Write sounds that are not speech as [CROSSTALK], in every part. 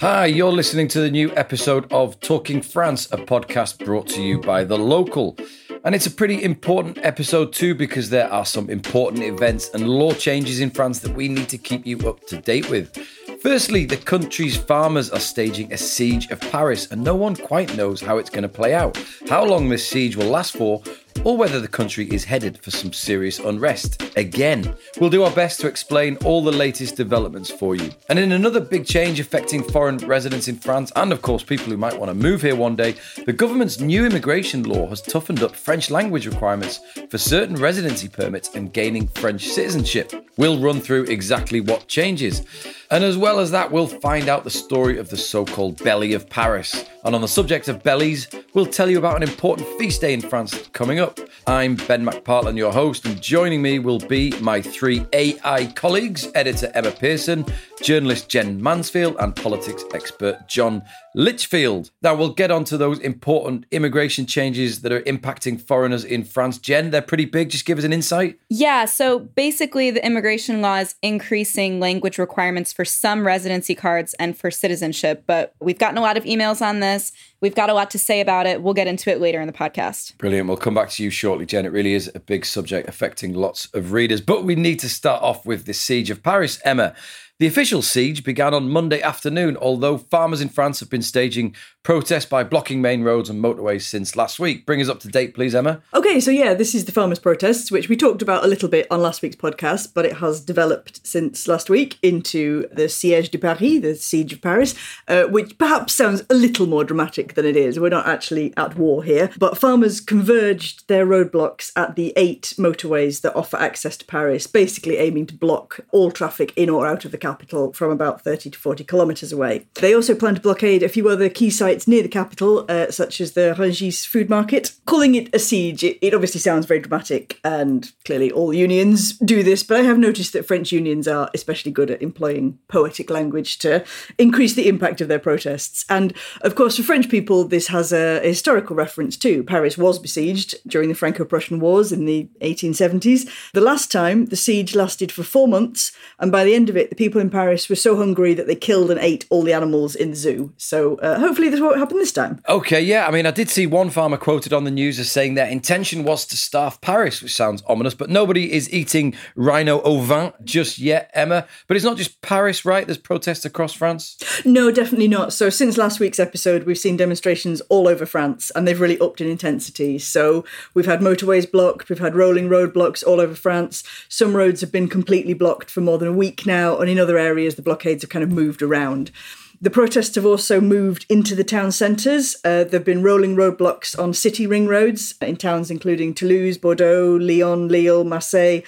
Hi, you're listening to the new episode of Talking France, a podcast brought to you by The Local. And it's a pretty important episode too because there are some important events and law changes in France that we need to keep you up to date with. Firstly, the country's farmers are staging a siege of Paris, and no one quite knows how it's going to play out, how long this siege will last for, or whether the country is headed for some serious unrest. Again, we'll do our best to explain all the latest developments for you. And in another big change affecting foreign residents in France, and of course people who might want to move here one day, the government's new immigration law has toughened up French language requirements for certain residency permits and gaining French citizenship. We'll run through exactly what changes. And as well as that, we'll find out the story of the so called Belly of Paris. And on the subject of bellies, we'll tell you about an important feast day in France coming up. I'm Ben McPartland, your host, and joining me will be my three AI colleagues editor Emma Pearson, journalist Gen Mansfield, and politics expert John Lichfield. Now, we'll get on to those important immigration changes that are impacting foreigners in France. Gen, they're pretty big. Just give us an insight. Yeah, so basically, the immigration law is increasing language requirements for some residency cards and for citizenship, but we've gotten a lot of emails on this. We've got a lot to say about it. We'll get into it later in the podcast. Brilliant. We'll come back to you shortly, Gen. It really is a big subject affecting lots of readers. But we need to start off with the siege of Paris, Emma. The official siege began on Monday afternoon, although farmers in France have been staging protests by blocking main roads and motorways since last week. Bring us up to date, please, Emma. Okay, so yeah, this is the farmers' protests, which we talked about a little bit on last week's podcast, but it has developed since last week into the Siège de Paris, the Siege of Paris, uh, which perhaps sounds a little more dramatic than it is. We're not actually at war here, but farmers converged their roadblocks at the eight motorways that offer access to Paris, basically aiming to block all traffic in or out of the capital from about 30 to 40 kilometres away. They also plan to blockade a few other key sites near the capital, uh, such as the Rungis food market. Calling it a siege, it, it obviously sounds very dramatic, and clearly all unions do this, but I have noticed that French unions are especially good at employing poetic language to increase the impact of their protests. And of course, for French people, this has a, historical reference too. Paris was besieged during the Franco Prussian Wars in the 1870s. The last time, the siege lasted for four months, and by the end of it, the people in Paris were so hungry that they killed and ate all the animals in the zoo. So uh, hopefully, this won't happen this time. Okay, yeah. I mean, I did see one farmer quoted on the news as saying their intention was to starve Paris, which sounds ominous, but nobody is eating rhino au vin just yet, Emma. But it's not just Paris, right? There's protests across France. No, definitely not. So since last week's episode, we've seen demonstrations all over France, and they've really upped in intensity. So we've had motorways blocked, we've had rolling roadblocks all over France. Some roads have been completely blocked for more than a week now, and in other areas, the blockades have kind of moved around. The protests have also moved into the town centres. Uh, there have been rolling roadblocks on city ring roads in towns including Toulouse, Bordeaux, Lyon, Lille, Marseille,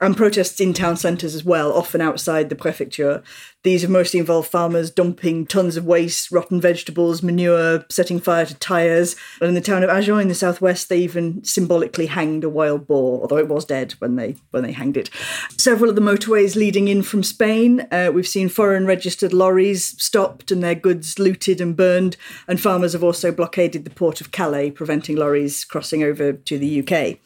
and protests in town centres as well, often outside the prefecture. These have mostly involved farmers dumping tons of waste, rotten vegetables, manure, setting fire to tyres. And in the town of Agen in the southwest, they even symbolically hanged a wild boar, although it was dead when they when they hanged it. Several of the motorways leading in from Spain, uh, we've seen foreign registered lorries stopped and their goods looted and burned. And farmers have also blockaded the port of Calais, preventing lorries crossing over to the UK.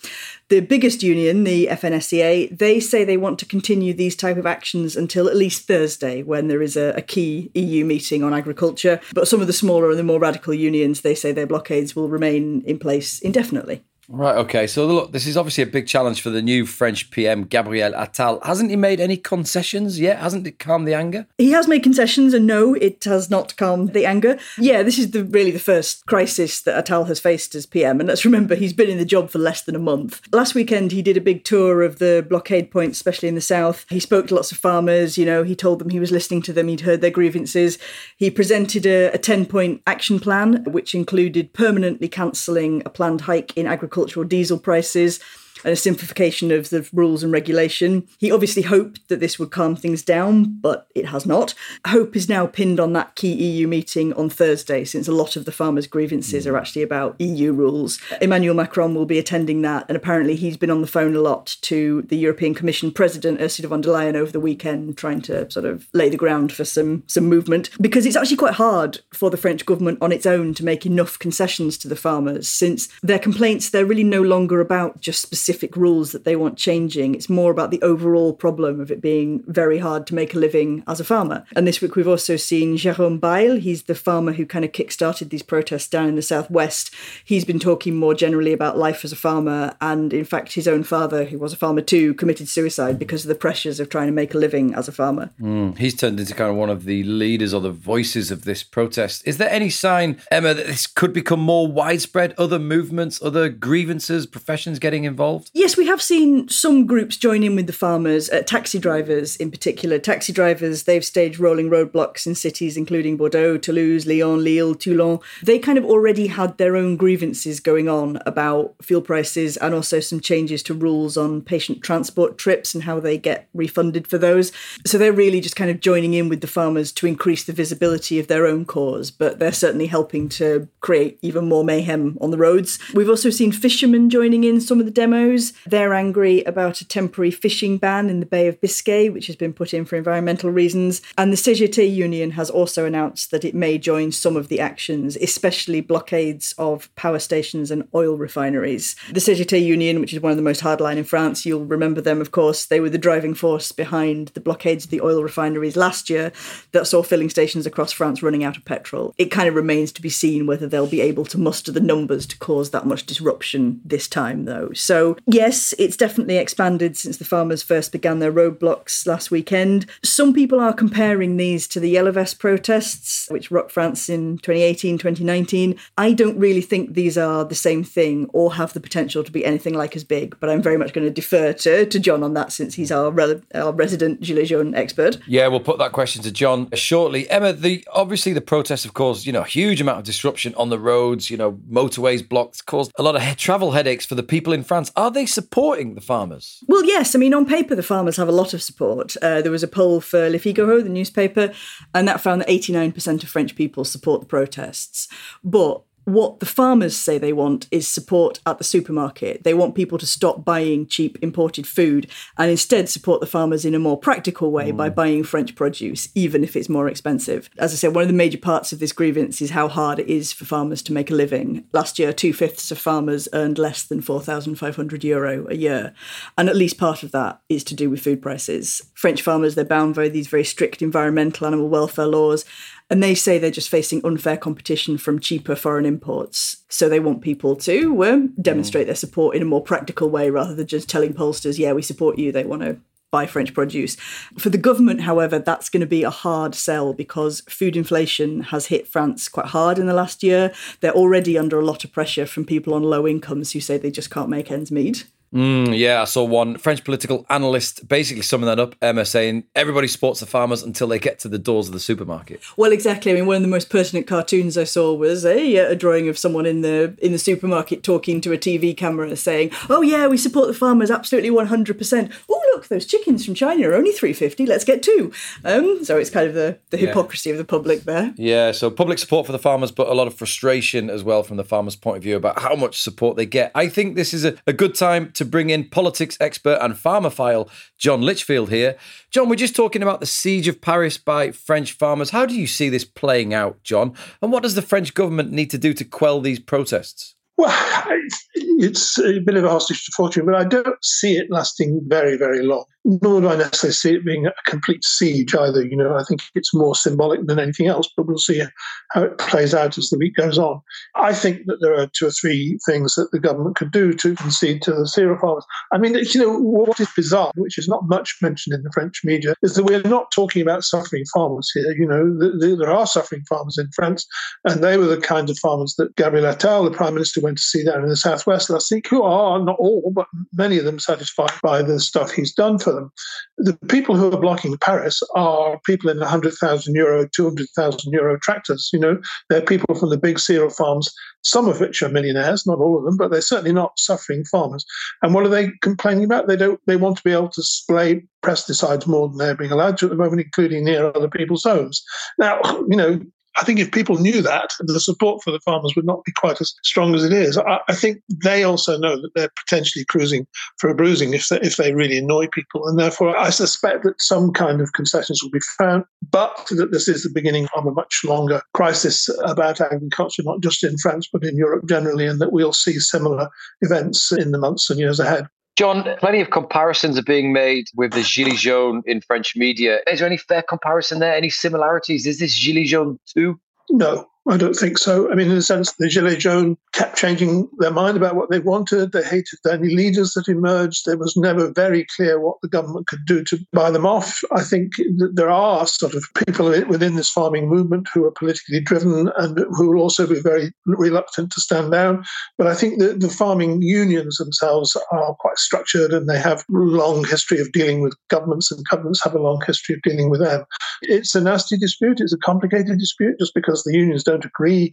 The biggest union, the FNSEA, they say they want to continue these type of actions until at least Thursday, when there is a, a, key EU meeting on agriculture. But some of the smaller and the more radical unions, they say their blockades will remain in place indefinitely. Right, okay. So, look, this is obviously a big challenge for the new French PM, Gabriel Attal. Hasn't he made any concessions yet? Hasn't it calmed the anger? He has made concessions, and no, it has not calmed the anger. Yeah, this is the, really the first crisis that Attal has faced as PM. And let's remember, he's been in the job for less than a month. Last weekend, he did a big tour of the blockade points, especially in the south. He spoke to lots of farmers, you know, he told them he was listening to them, he'd heard their grievances. He presented a, a 10 point action plan, which included permanently cancelling a planned hike in agricultural diesel prices, and a simplification of the rules and regulation. He obviously hoped that this would calm things down, but it has not. Hope is now pinned on that key EU meeting on Thursday, since a lot of the farmers' grievances are hmm. actually about EU rules. Emmanuel Macron will be attending that, and apparently he's been on the phone a lot to the European Commission President Ursula von der Leyen over the weekend, trying to sort of lay the ground for some some movement because it's actually quite hard for the French government on its own to make enough concessions to the farmers since their complaints they're really no longer about just specific rules that they want changing it's more about the overall problem of it being very hard to make a living as a farmer and this week we've also seen Jérôme Bayle he's the farmer who kind of kick-started these protests down in the southwest he's been talking more generally about life as a farmer and in fact his own father who was a farmer too committed suicide because of the pressures of trying to make a living as a farmer mm, he's turned into kind of one of the leaders or the voices of this protest. Is there any sign, Emma, that this could become more widespread? Other movements, other grievances, professions getting involved? Yes, we have seen some groups join in with the farmers, uh, taxi drivers in particular. Taxi drivers, they've staged rolling roadblocks in cities including Bordeaux, Toulouse, Lyon, Lille, Toulon. They kind of already had their own grievances going on about fuel prices and also some changes to rules on patient transport trips and how they get refunded for those. So they're really just kind of joining in with the farmers to increase the visibility of their own cause, but they're certainly helping to create even more mayhem on the roads. We've also seen fishermen joining in some of the demos. They're angry about a temporary fishing ban in the Bay of Biscay, which has been put in for environmental reasons. And the CGT union has also announced that it may join some of the actions, especially blockades of power stations and oil refineries. The CGT union, which is one of the most hardline in France, you'll remember them, of course, they were the driving force behind the blockades of the oil refineries last year that saw filling stations across France running out of petrol. It kind of remains to be seen whether they'll be able to muster the numbers to cause that much disruption this time, though. So, yes, it's definitely expanded since the farmers first began their roadblocks last weekend. Some people are comparing these to the Yellow Vest protests, which rocked France in 2018, 2019. I don't really think these are the same thing or have the potential to be anything like as big, but I'm very much going to defer to, to John on that since he's our, re- our resident Gilets jaunes expert. Yeah, we'll put that question to John shortly. Emma, the obviously the protests have caused you know a huge amount of disruption on the roads. You know, motorways blocked, caused a lot of he- travel headaches for the people in France. Are they supporting the farmers? Well, yes. I mean, on paper, the farmers have a lot of support. Uh, there was a poll for Le Figaro, the newspaper, and that found that 89% of French people support the protests. But what the farmers say they want is support at the supermarket. They want people to stop buying cheap imported food and instead support the farmers in a more practical way mm. by buying French produce, even if it's more expensive. As I said, one of the major parts of this grievance is how hard it is for farmers to make a living. Last year, two fifths of farmers earned less than 4,500 euro a year. And at least part of that is to do with food prices. French farmers, they're bound by these very strict environmental animal welfare laws and they say they're just facing unfair competition from cheaper foreign imports. So they want people to um, demonstrate their support in a more practical way rather than just telling pollsters, yeah, we support you. They want to buy French produce. For the government, however, that's going to be a hard sell because food inflation has hit France quite hard in the last year. They're already under a lot of pressure from people on low incomes who say they just can't make ends meet. Mm, yeah, I saw one French political analyst basically summing that up. Emma saying everybody supports the farmers until they get to the doors of the supermarket. Well, exactly. I mean, one of the most pertinent cartoons I saw was a, a drawing of someone in the in the supermarket talking to a TV camera, saying, "Oh yeah, we support the farmers absolutely one hundred percent." Oh look, those chickens from China are only three fifty. Let's get two. Um, so it's kind of the the hypocrisy yeah. of the public there. Yeah. So public support for the farmers, but a lot of frustration as well from the farmers' point of view about how much support they get. I think this is a, a good time to to bring in politics expert and farmophile John Lichfield here. John, we're just talking about the siege of Paris by French farmers. How do you see this playing out, John? And what does the French government need to do to quell these protests? Well, [LAUGHS] it's a bit of a hostage to fortune, but I don't see it lasting very, very long nor do I necessarily see it being a complete siege either. You know, I think it's more symbolic than anything else, but we'll see how it plays out as the week goes on. I think that there are two or three things that the government could do to concede to the cereal farmers. I mean, you know, what is bizarre, which is not much mentioned in the French media, is that we're not talking about suffering farmers here. You know, the, the, there are suffering farmers in France, and they were the kind of farmers that Gabriel Attal, the prime minister, went to see down in the southwest last week, who are not all, but many of them satisfied by the stuff he's done for for them. The people who are blocking Paris are people in 100,000 euro, 200,000 euro tractors. You know, they're people from the big cereal farms, some of which are millionaires, not all of them, but they're certainly not suffering farmers. And what are they complaining about? They don't. They want to be able to spray pesticides more than they're being allowed to at the moment, including near other people's homes. Now, you know, I think if people knew that, the support for the farmers would not be quite as strong as it is. I, I think they also know that they're potentially cruising for a bruising if they, if they really annoy people. And therefore, I suspect that some kind of concessions will be found, but that this is the beginning of a much longer crisis about agriculture, not just in France, but in Europe generally, and that we'll see similar events in the months and years ahead. John, plenty of comparisons are being made with the Gilets jaunes in French media. Is there any fair comparison there? Any similarities? Is this Gilets jaunes too? No, I don't think so. I mean, in a sense, the Gilets jaunes kept changing their mind about what they wanted. They hated any leaders that emerged. It was never very clear what the government could do to buy them off. I think there are sort of people within this farming movement who are politically driven and who will also be very reluctant to stand down. But I think that the farming unions themselves are quite structured and they have a long history of dealing with governments, and governments have a long history of dealing with them. It's a nasty dispute. It's a complicated dispute just because the unions don't agree,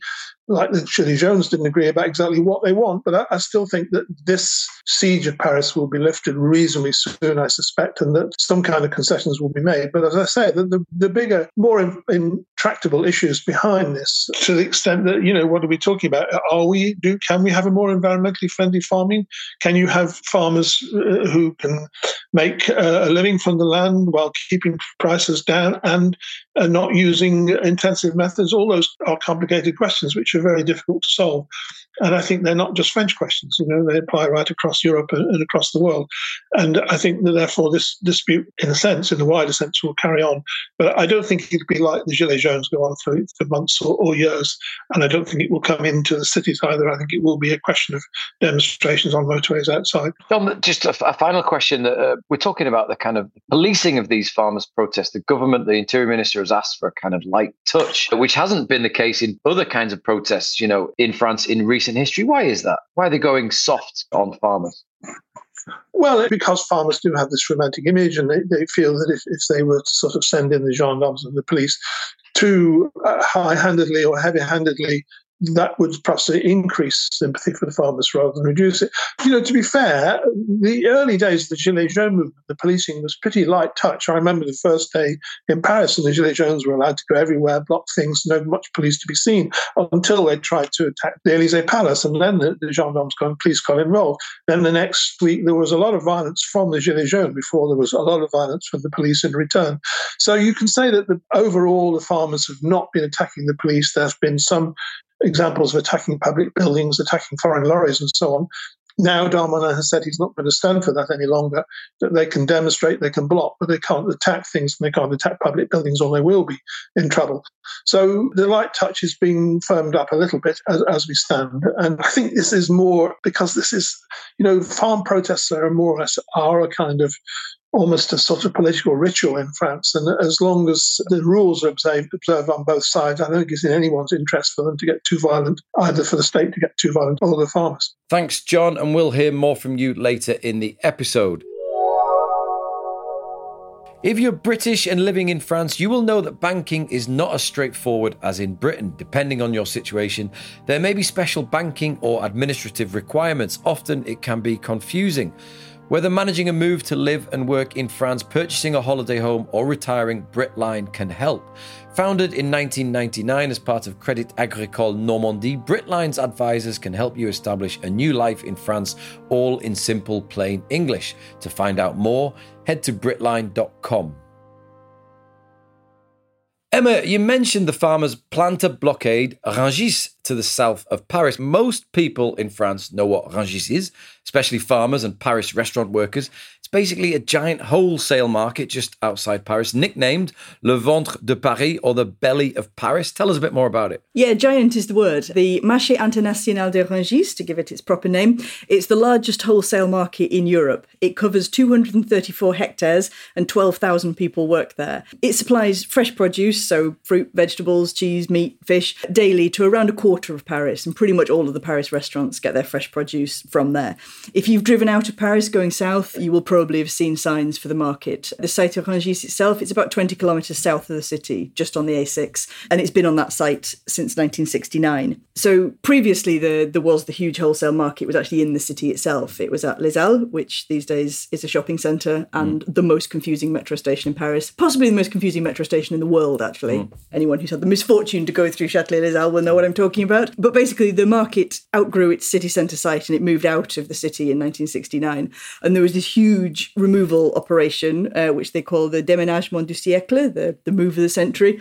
like the Gilets jaunes didn't agree about exactly what they want. But I, I, still think that this siege of Paris will be lifted reasonably soon, I suspect, and that some kind of concessions will be made. But as I say, the, the, the bigger, more in, intractable issues behind this, to the extent that, you know, what are we talking about? Are we, do, can we have a more environmentally friendly farming? Can you have farmers uh, who can make uh, a living from the land while keeping prices down and uh, not using intensive methods? All those are complicated questions which are very difficult to solve. And I think they're not just French questions, you know, they apply right across Europe and across the world. And I think that therefore this dispute, in a sense, in the wider sense, will carry on. But I don't think it'll be like the Gilets jaunes go on for, for months or, or, years. And I don't think it will come into the cities either. I think it will be a question of demonstrations on motorways outside. John, just a, a final question. Uh, we're talking about the kind of policing of these farmers' protests. The government, the interior minister has asked for a kind of light touch, which hasn't been the case in other kinds of protests, you know, in France in recent history. Why is that? Why are they going soft on farmers? Well, because farmers do have this romantic image, and they, they feel that if, if they were to sort of send in the gendarmes and the police too uh, high handedly or heavy handedly that would possibly increase sympathy for the farmers rather than reduce it. You know, to be fair, the early days of the Gilets jaunes movement, the policing was pretty light touch. I remember the first day in Paris, and the Gilets jaunes were allowed to go everywhere, block things, no much police to be seen, until they tried to attack the Elysee Palace, and then the, the gendarmes and police got involved. Then the next week, there was a lot of violence from the Gilets jaunes before there was a lot of violence from the police in return. So you can say that the, overall, the farmers have not been attacking the police. There's been some examples of attacking public buildings, attacking foreign lorries, and so on. Now Darmanin has said he's not going to stand for that any longer. That they can demonstrate, they can block, but they can't attack things, and they can't attack public buildings, or they will be in trouble. So the light touch is being firmed up a little bit as, as we stand, and I think this is more because this is, you know, farm protests are more or less are a kind of almost a sort of political ritual in France. And as long as the rules are observed, on both sides, I don't think it's in anyone's interest for them to get too violent, either for the state to get too violent or the farmers. Thanks, John. And we'll hear more from you later in the episode. If you're British and living in France, you will know that banking is not as straightforward as in Britain. Depending on your situation, there may be special banking or administrative requirements. Often it can be confusing. Whether managing a move to live and work in France, purchasing a holiday home, or retiring, Britline can help. Founded in 1999 as part of Credit Agricole Normandie, Britline's advisors can help you establish a new life in France, all in simple, plain English. To find out more, head to Britline.com. Emma, you mentioned the farmers plan to blockade Rungis to the south of Paris. Most people in France know what Rungis is, especially farmers and Paris restaurant workers basically a giant wholesale market just outside Paris, nicknamed Le Ventre de Paris or the Belly of Paris. Tell us a bit more about it. Yeah, giant is the word. The Marché International de Rungis, to give it its proper name, it's the largest wholesale market in Europe. It covers 234 hectares and 12,000 people work there. It supplies fresh produce, so fruit, vegetables, cheese, meat, fish, daily to around a quarter of Paris, and pretty much all of the Paris restaurants get their fresh produce from there. If you've driven out of Paris going south, you will probably probably have seen signs for the market. The site of Rungis itself, it's about 20 kilometres south of the city, just on the A6, and it's been on that site since 1969. So previously, the, there was the huge wholesale market was actually in the city itself. It was at Les Halles, which these days is a shopping centre and mm. the most confusing metro station in Paris, possibly the most confusing metro station in the world, actually. Mm. Anyone who's had the misfortune to go through Châtelet Les Halles will know what I'm talking about. But basically, the market outgrew its city centre site and it moved out of the city in 1969. And there was this huge removal operation, uh, which they call the déménagement du siècle, the, the move of the century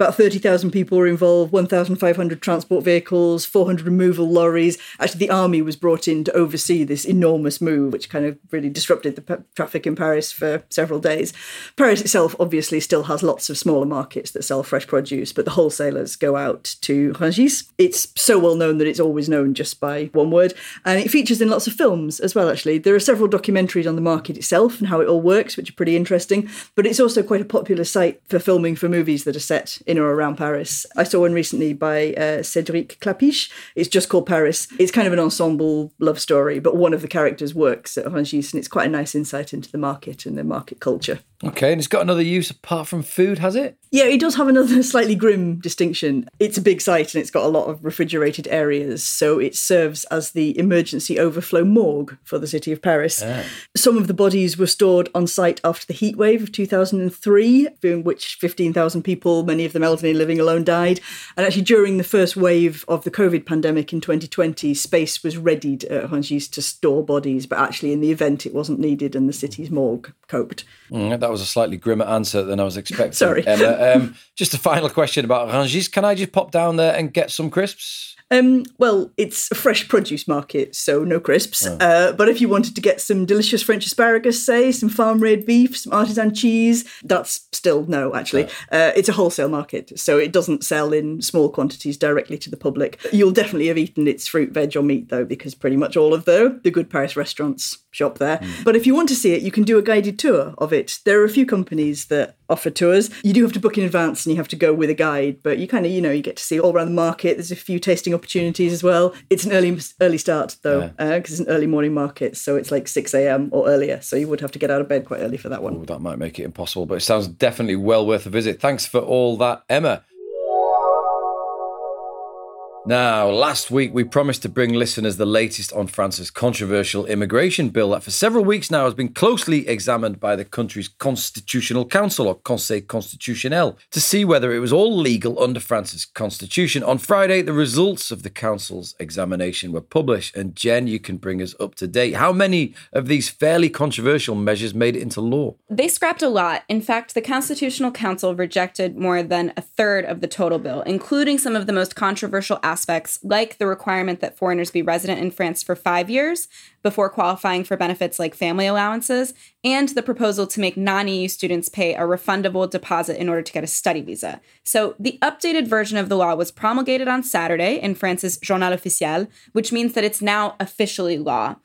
about 30,000 people were involved, 1,500 transport vehicles, 400 removal lorries. Actually, the army was brought in to oversee this enormous move, which kind of really disrupted the p- traffic in Paris for several days. Paris itself obviously still has lots of smaller markets that sell fresh produce, but the wholesalers go out to Rungis. It's so well known that it's always known just by one word, and it features in lots of films as well, actually. There are several documentaries on the market itself and how it all works, which are pretty interesting, but it's also quite a popular site for filming for movies that are set in or around Paris. I saw one recently by uh, Cédric Klapisch. It's just called Paris. It's kind of an ensemble love story, but one of the characters works at Rungis, and it's quite a nice insight into the market and the market culture. Okay, and it's got another use apart from food, has it? Yeah, it does have another [LAUGHS] slightly grim distinction. It's a big site and it's got a lot of refrigerated areas, so it serves as the emergency overflow morgue for the city of Paris. Ah. Some of the bodies were stored on site after the heat wave of 2003, in which 15,000 people, many of them elderly living alone, died. And actually, during the first wave of the COVID pandemic in 2020, space was readied at Rungis to store bodies, but actually, in the event, it wasn't needed and the city's morgue coped. Mm, that was a slightly grimmer answer than I was expecting. Sorry. Emma. [LAUGHS] Um, just a final question about Rungis. Can I just pop down there and get some crisps? Um, well, it's a fresh produce market, so no crisps. Oh. Uh, but if you wanted to get some delicious French asparagus, say, some farm raised beef, some artisan cheese, that's still no, actually. Uh, it's a wholesale market, so it doesn't sell in small quantities directly to the public. You'll definitely have eaten its fruit, veg, or meat, though, because pretty much all of the, the good Paris restaurants shop there. Mm. But if you want to see it, you can do a guided tour of it. There are a few companies that offer tours. You do have to book in advance and you have to go with a guide, but you kind of, you know, you get to see all around the market. There's a few tasting opportunities as well. It's an early early start though, because yeah. uh, it's an early morning market, so it's like 6 a.m. or earlier. So you would have to get out of bed quite early for that one. Ooh, that might make it impossible, but it sounds definitely well worth a visit. Thanks for all that, Emma. Now, last week we promised to bring listeners the latest on France's controversial immigration bill that for several weeks now has been closely examined by the country's Constitutional Council or Conseil Constitutionnel to see whether it was all legal under France's constitution. On Friday, the results of the council's examination were published, and Gen, you can bring us up to date. How many of these fairly controversial measures made it into law? They scrapped a lot. In fact, the Constitutional Council rejected more than a third of the total bill, including some of the most controversial aspects, like the requirement that foreigners be resident in France for five years before qualifying for benefits like family allowances, and the proposal to make non EU students pay a refundable deposit in order to get a study visa. So, the updated version of the law was promulgated on Saturday in France's Journal Officiel, which means that it's now officially law.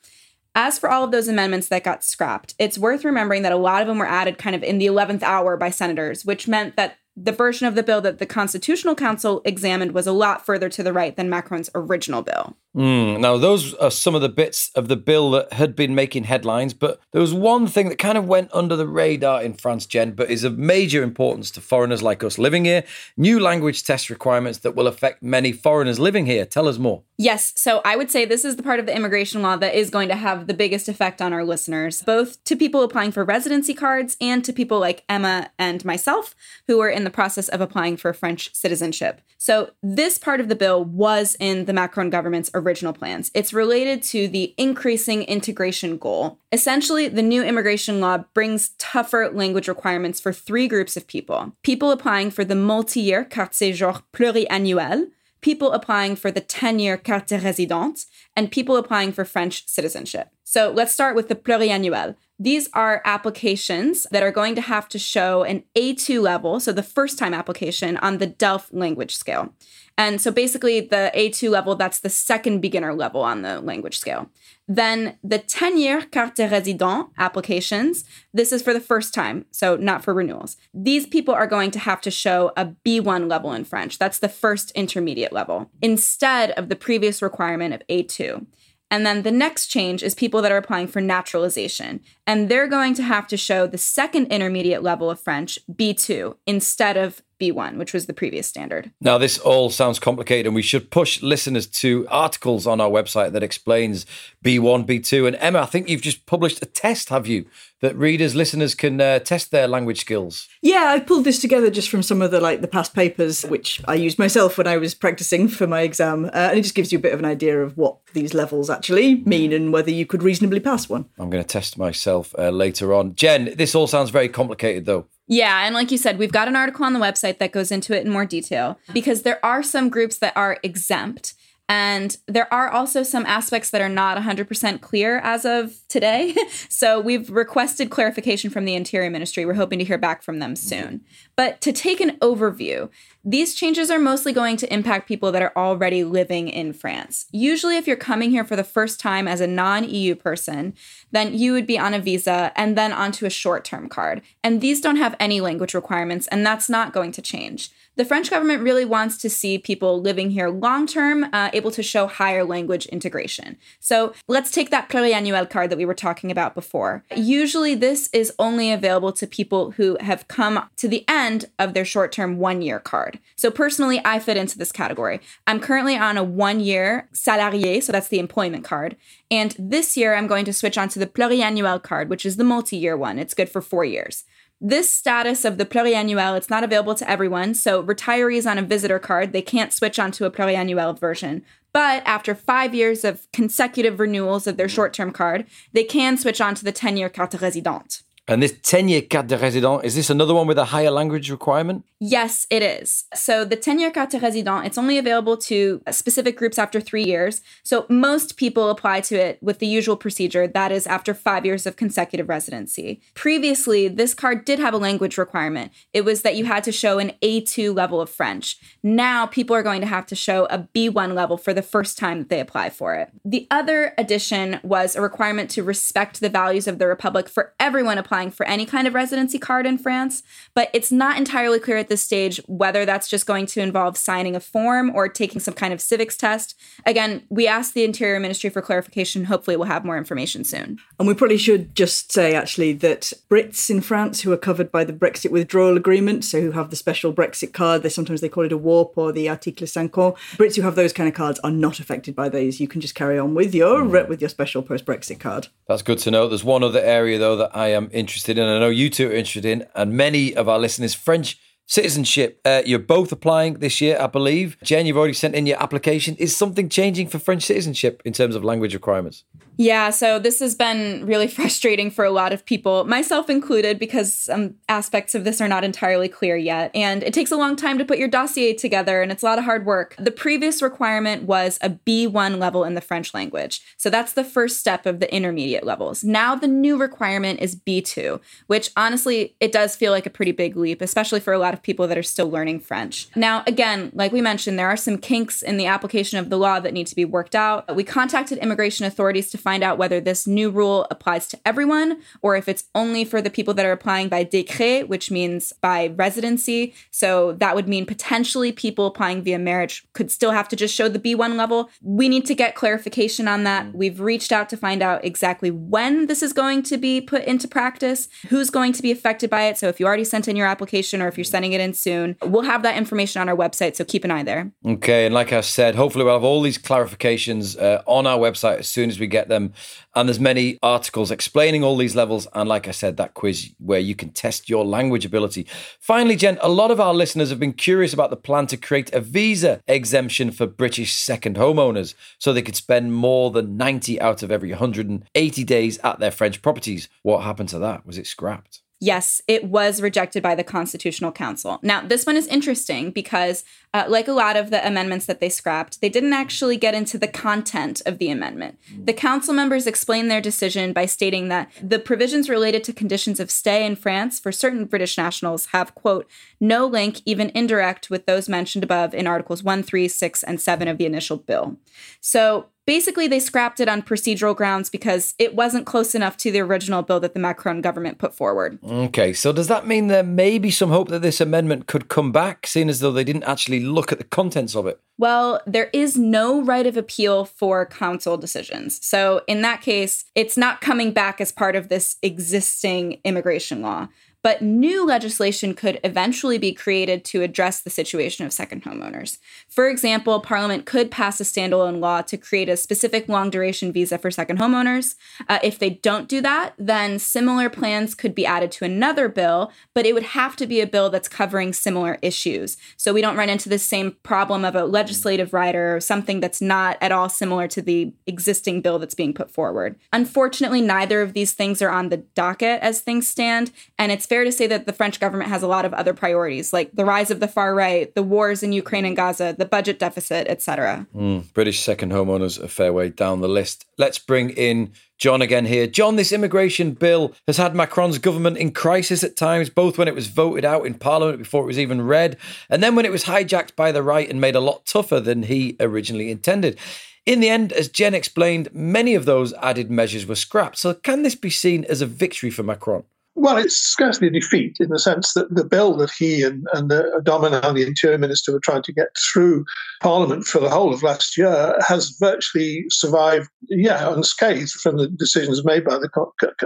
As for all of those amendments that got scrapped, it's worth remembering that a lot of them were added kind of in the 11th hour by senators, which meant that the version of the bill that the Constitutional Council examined was a lot further to the right than Macron's original bill. Mm, now, those are some of the bits of the bill that had been making headlines, but there was one thing that kind of went under the radar in France, Gen, but is of major importance to foreigners like us living here new language test requirements that will affect many foreigners living here. Tell us more. Yes. So I would say this is the part of the immigration law that is going to have the biggest effect on our listeners, both to people applying for residency cards and to people like Emma and myself who are in the process of applying for French citizenship. So this part of the bill was in the Macron government's original plans. It's related to the increasing integration goal. Essentially, the new immigration law brings tougher language requirements for three groups of people people applying for the multi year carte séjour pluriannuel, people applying for the 10 year carte résidente, and people applying for French citizenship. So let's start with the pluriannuel. These are applications that are going to have to show an A2 level, so the first time application on the DELF language scale. And so basically, the A2 level, that's the second beginner level on the language scale. Then the 10 year carte résident applications, this is for the first time, so not for renewals. These people are going to have to show a B1 level in French. That's the first intermediate level, instead of the previous requirement of A2. And then the next change is people that are applying for naturalization. And they're going to have to show the second intermediate level of French, B2, instead of B1, which was the previous standard. Now, this all sounds complicated, and we should push listeners to articles on our website that explains B1, B2. And Emma, I think you've just published a test, have you, that readers, listeners can uh, test their language skills? Yeah, I pulled this together just from some of the like the past papers, which I used myself when I was practicing for my exam, uh, and it just gives you a bit of an idea of what these levels actually mean and whether you could reasonably pass one. I'm going to test myself uh, later on. Gen, this all sounds very complicated, though. Yeah, and like you said, we've got an article on the website that goes into it in more detail because there are some groups that are exempt. And there are also some aspects that are not 100% clear as of today. [LAUGHS] so we've requested clarification from the Interior Ministry. We're hoping to hear back from them soon. But to take an overview, these changes are mostly going to impact people that are already living in France. Usually, if you're coming here for the first time as a non EU person, then you would be on a visa and then onto a short term card. And these don't have any language requirements, and that's not going to change. The French government really wants to see people living here long term uh, able to show higher language integration. So let's take that pluriannuel card that we were talking about before. Usually, this is only available to people who have come to the end of their short term one year card. So personally, I fit into this category. I'm currently on a one year salarié, so that's the employment card. And this year, I'm going to switch on to the pluriannuel card, which is the multi year one. It's good for four years. This status of the pluriannuel, it's not available to everyone. So retirees on a visitor card, they can't switch onto a pluriannuel version. But after five years of consecutive renewals of their mm-hmm. short-term card, they can switch on to the 10-year carte résidente. And this 10 year carte de résident, is this another one with a higher language requirement? Yes, it is. So the 10 year carte de résident, it's only available to specific groups after three years. So most people apply to it with the usual procedure, that is, after five years of consecutive residency. Previously, this card did have a language requirement. It was that you had to show an A2 level of French. Now people are going to have to show a B1 level for the first time that they apply for it. The other addition was a requirement to respect the values of the Republic for everyone applying for any kind of residency card in France, but it's not entirely clear at this stage whether that's just going to involve signing a form or taking some kind of civics test. Again, we asked the Interior Ministry for clarification. Hopefully, we'll have more information soon. And we probably should just say actually that Brits in France who are covered by the Brexit withdrawal agreement, so who have the special Brexit card, they sometimes they call it a WARP or the article 5 Brits who have those kind of cards are not affected by these. You can just carry on with your mm. with your special post Brexit card. That's good to know. There's one other area though that I am interested in. I know you two are interested in, and many of our listeners, French citizenship. Uh, you're both applying this year, I believe. Gen, you've already sent in your application. Is something changing for French citizenship in terms of language requirements? Yeah, so this has been really [LAUGHS] frustrating for a lot of people, myself included, because some aspects of this are not entirely clear yet. And it takes a long time to put your dossier together, and it's a lot of hard work. The previous requirement was a B1 level in the French language. So that's the first step of the intermediate levels. Now the new requirement is B2, which honestly, it does feel like a pretty big leap, especially for a lot of people that are still learning French. Now, again, like we mentioned, there are some kinks in the application of the law that need to be worked out. We contacted immigration authorities to find out whether this new rule applies to everyone or if it's only for the people that are applying by décret, which means by residency. So that would mean potentially people applying via marriage could still have to just show the B1 level. We need to get clarification on that. We've reached out to find out exactly when this is going to be put into practice, who's going to be affected by it. So if you already sent in your application or if you're sending it in soon, we'll have that information on our website. So keep an eye there. Okay. And like I said, hopefully we'll have all these clarifications uh, on our website as soon as we get them. And there's many articles explaining all these levels. And like I said, that quiz where you can test your language ability. Finally, Gen, a lot of our listeners have been curious about the plan to create a visa exemption for British second homeowners so they could spend more than 90 out of every 180 days at their French properties. What happened to that? Was it scrapped? Yes, it was rejected by the Constitutional Council. Now, this one is interesting because, uh, like a lot of the amendments that they scrapped, they didn't actually get into the content of the amendment. The council members explained their decision by stating that the provisions related to conditions of stay in France for certain British nationals have, quote, no link, even indirect, with those mentioned above in Articles 1, 3, 6, and 7 of the initial bill. So, Basically, they scrapped it on procedural grounds because it wasn't close enough to the original bill that the Macron government put forward. Okay, so does that mean there may be some hope that this amendment could come back, seeing as though they didn't actually look at the contents of it? Well, there is no right of appeal for council decisions. So, in that case, it's not coming back as part of this existing immigration law. But new legislation could eventually be created to address the situation of second homeowners. For example, Parliament could pass a standalone law to create a specific long duration visa for second homeowners. Uh, if they don't do that, then similar plans could be added to another bill, but it would have to be a bill that's covering similar issues. So we don't run into the same problem of a legislative rider or something that's not at all similar to the existing bill that's being put forward. Unfortunately, neither of these things are on the docket as things stand, and it's fair to say that the French government has a lot of other priorities, like the rise of the far right, the wars in Ukraine and Gaza, the budget deficit, etc. Mm, British second homeowners a fair way down the list. Let's bring in John again here. John, this immigration bill has had Macron's government in crisis at times, both when it was voted out in Parliament before it was even read, and then when it was hijacked by the right and made a lot tougher than he originally intended. In the end, as Gen explained, many of those added measures were scrapped. So, can this be seen as a victory for Macron? Well, it's scarcely a defeat in the sense that the bill that he and, and uh, Darmanin, the Interior Minister, were trying to get through Parliament for the whole of last year has virtually survived, yeah, unscathed from the decisions made by the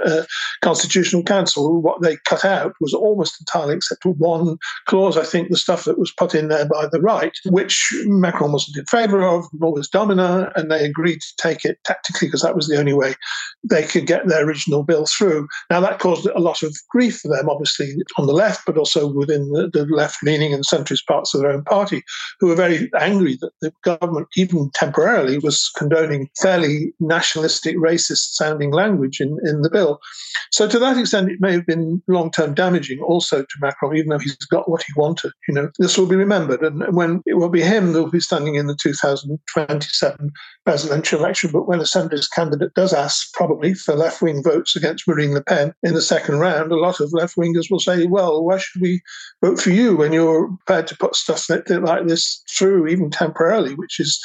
uh, Constitutional Council. What they cut out was almost entirely, except for one clause, I think, the stuff that was put in there by the right, which Macron wasn't in favour of, nor was Darmanin, and they agreed to take it tactically because that was the only way they could get their original bill through. Now, that caused a lot of grief for them, obviously, on the left, but also within the, the left leaning and centrist parts of their own party, who were very angry that the government, even temporarily, was condoning fairly nationalistic, racist sounding language in, in the bill. So, to that extent, it may have been long term damaging also to Macron, even though he's got what he wanted. You know, this will be remembered. And when it will be him that will be standing in the 2027 presidential election, but when a centrist candidate does ask, probably, for left wing votes against Marine Le Pen in the second round, a lot of left wingers will say, well, why should we vote for you when you're prepared to put stuff like this through, even temporarily, which is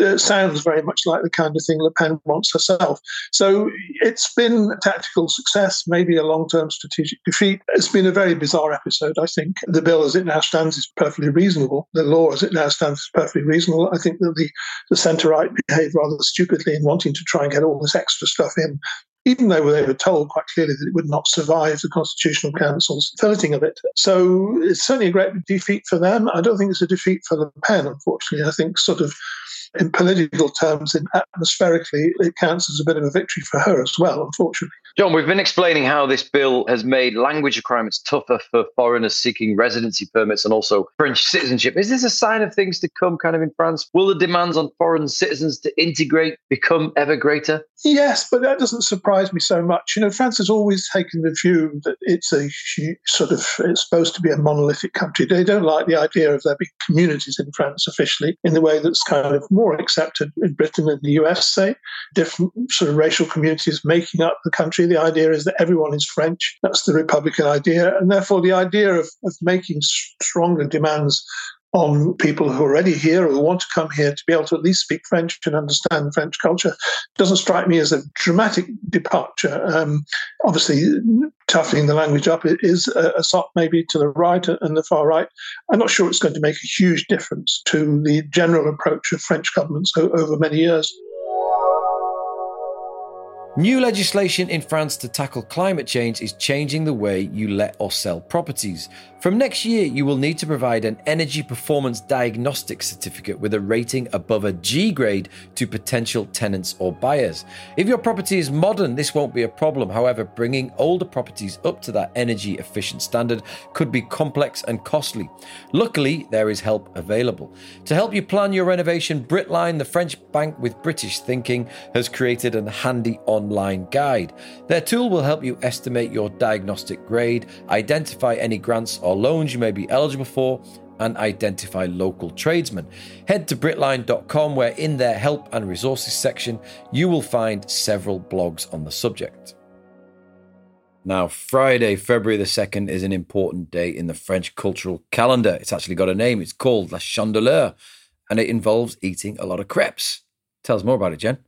uh, sounds very much like the kind of thing Le Pen wants herself. So it's been a tactical success, maybe a long term strategic defeat. It's been a very bizarre episode, I think. The bill as it now stands is perfectly reasonable. The law as it now stands is perfectly reasonable. I think that the, the centre right behaved rather stupidly in wanting to try and get all this extra stuff in even though they were told quite clearly that it would not survive the Constitutional Council's filleting of it. So it's certainly a great defeat for them. I don't think it's a defeat for Le Pen, unfortunately. I think, sort of, in political terms, in atmospherically, it counts as a bit of a victory for her as well, unfortunately. John, we've been explaining how this bill has made language requirements tougher for foreigners seeking residency permits and also French citizenship. Is this a sign of things to come kind of in France? Will the demands on foreign citizens to integrate become ever greater? Yes, but that doesn't surprise me so much. You know, France has always taken the view that it's a sort of, it's supposed to be a monolithic country. They don't like the idea of there being communities in France officially in the way that's kind of more accepted in Britain and the US, say, different sort of racial communities making up the country the idea is that everyone is French. That's the Republican idea. And therefore, the idea of, of making stronger demands on people who are already here or who want to come here to be able to at least speak French and understand French culture doesn't strike me as a dramatic departure. Um, obviously, toughening the language up is a, a sop maybe to the right and the far right. I'm not sure it's going to make a huge difference to the general approach of French governments over many years. New legislation in France to tackle climate change is changing the way you let or sell properties. From next year, you will need to provide an energy performance diagnostic certificate with a rating above a G grade to potential tenants or buyers. If your property is modern, this won't be a problem. However, bringing older properties up to that energy efficient standard could be complex and costly. Luckily, there is help available. To help you plan your renovation, Britline, the French bank with British thinking, has created a handy online guide. Their tool will help you estimate your diagnostic grade, identify any grants or loans you may be eligible for, and identify local tradesmen. Head to Britline.com, where in their help and resources section, you will find several blogs on the subject. Now, Friday, February the 2nd, is an important day in the French cultural calendar. It's actually got a name. It's called La Chandeleur, and it involves eating a lot of crepes. Tell us more about it, Gen.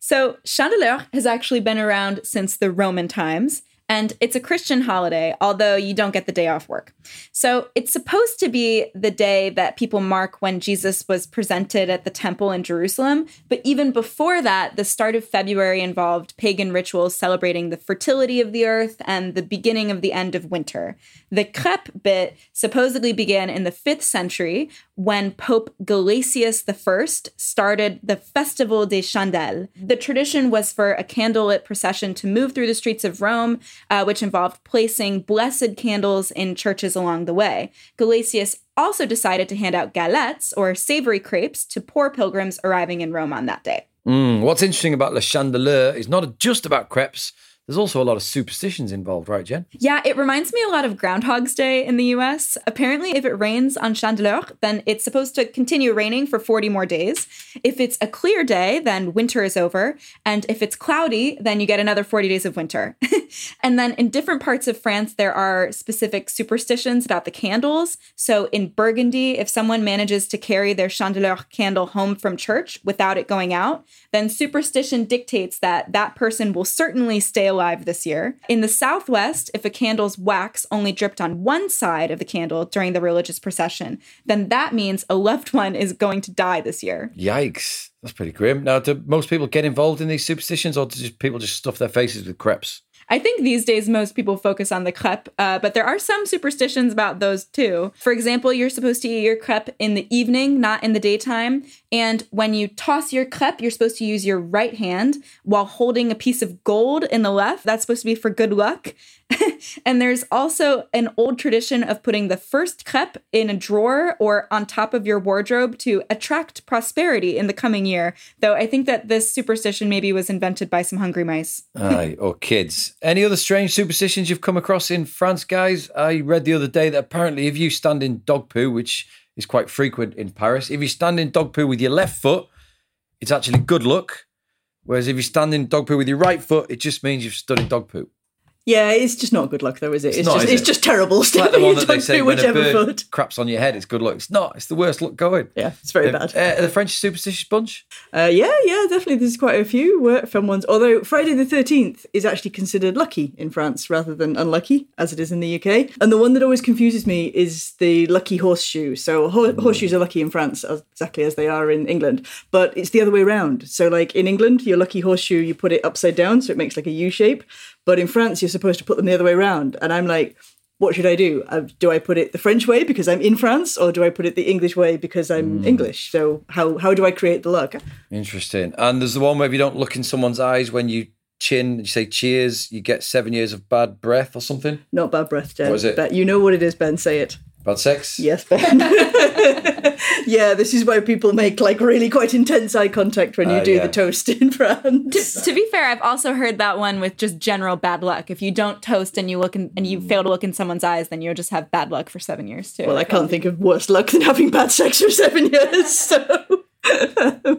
So, Chandeleur has actually been around since the Roman times and it's a Christian holiday, although you don't get the day off work. So it's supposed to be the day that people mark when Jesus was presented at the temple in Jerusalem. But even before that, the start of February involved pagan rituals celebrating the fertility of the earth and the beginning of the end of winter. The crêpe bit supposedly began in the 5th century when Pope Gelasius I started the Festival des Chandelles. The tradition was for a candlelit procession to move through the streets of Rome uh, which involved placing blessed candles in churches along the way. Gelasius also decided to hand out galettes, or savory crepes, to poor pilgrims arriving in Rome on that day. Mm, what's interesting about Le Chandeleur is not just about crepes, there's also a lot of superstitions involved, right, Gen? Yeah, it reminds me a lot of Groundhog's Day in the US. Apparently, if it rains on Chandeleur, then it's supposed to continue raining for 40 more days. If it's a clear day, then winter is over. And if it's cloudy, then you get another 40 days of winter. [LAUGHS] and then in different parts of France, there are specific superstitions about the candles. So in Burgundy, if someone manages to carry their Chandeleur candle home from church without it going out, then superstition dictates that that person will certainly stay alive this year. In the Southwest, if a candle's wax only dripped on one side of the candle during the religious procession, then that means a loved one is going to die this year. Yikes. That's pretty grim. Now, do most people get involved in these superstitions or do people just stuff their faces with crepes? I think these days most people focus on the crepe, uh, but there are some superstitions about those too. For example, you're supposed to eat your crepe in the evening, not in the daytime. And when you toss your crepe, you're supposed to use your right hand while holding a piece of gold in the left. That's supposed to be for good luck. [LAUGHS] and there's also an old tradition of putting the first crepe in a drawer or on top of your wardrobe to attract prosperity in the coming year. Though I think that this superstition maybe was invented by some hungry mice. Aye, or kids. Any other strange superstitions you've come across in France, guys? I read the other day that apparently if you stand in dog poo, which is quite frequent in Paris, if you stand in dog poo with your left foot, it's actually good luck. Whereas if you stand in dog poo with your right foot, it just means you've stood in dog poo. Yeah, it's just not good luck though, is it? It's, It's not, just it's it? just terrible It's like the one that they say when a bird foot. craps on your head, it's good luck. It's not. It's the worst luck going. Yeah, it's very Uh, bad. Uh, are the French superstitious bunch? Uh, yeah, yeah, definitely. There's quite a few uh, fun ones. Although Friday the 13th is actually considered lucky in France rather than unlucky, as it is in the UK. And the one that always confuses me is the lucky horseshoe. So ho- horseshoes are lucky in France, as, exactly as they are in England, but it's the other way around. So, like in England, your lucky horseshoe, you put it upside down, so it makes like a U shape. But in France, you're supposed to put them the other way around. And I'm like, what should I do? Uh, do I put it the French way because I'm in France, or do I put it the English way because I'm English? So how how do I create the look? Interesting. And there's the one where if you don't look in someone's eyes when you chin, and you say cheers, you get seven years of bad breath or something. Not bad breath, Gen. What is it? But you know what it is, Ben. Say it. Bad sex. Yes, Ben. [LAUGHS] [LAUGHS] [LAUGHS] yeah, this is why people make like really quite intense eye contact when you Ah, do yeah. the toast [LAUGHS] in France. to be fair, I've also heard that one with just general bad luck. If you don't toast and you look in, and you fail to look in someone's eyes, then you'll just have bad luck for seven years too. well, I can't think of worse luck than having bad sex for seven [LAUGHS] years. So.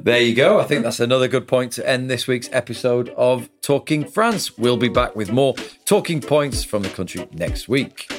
There you go. I think that's another good point to end this week's episode of Talking France. We'll be back with more talking points from the country next week.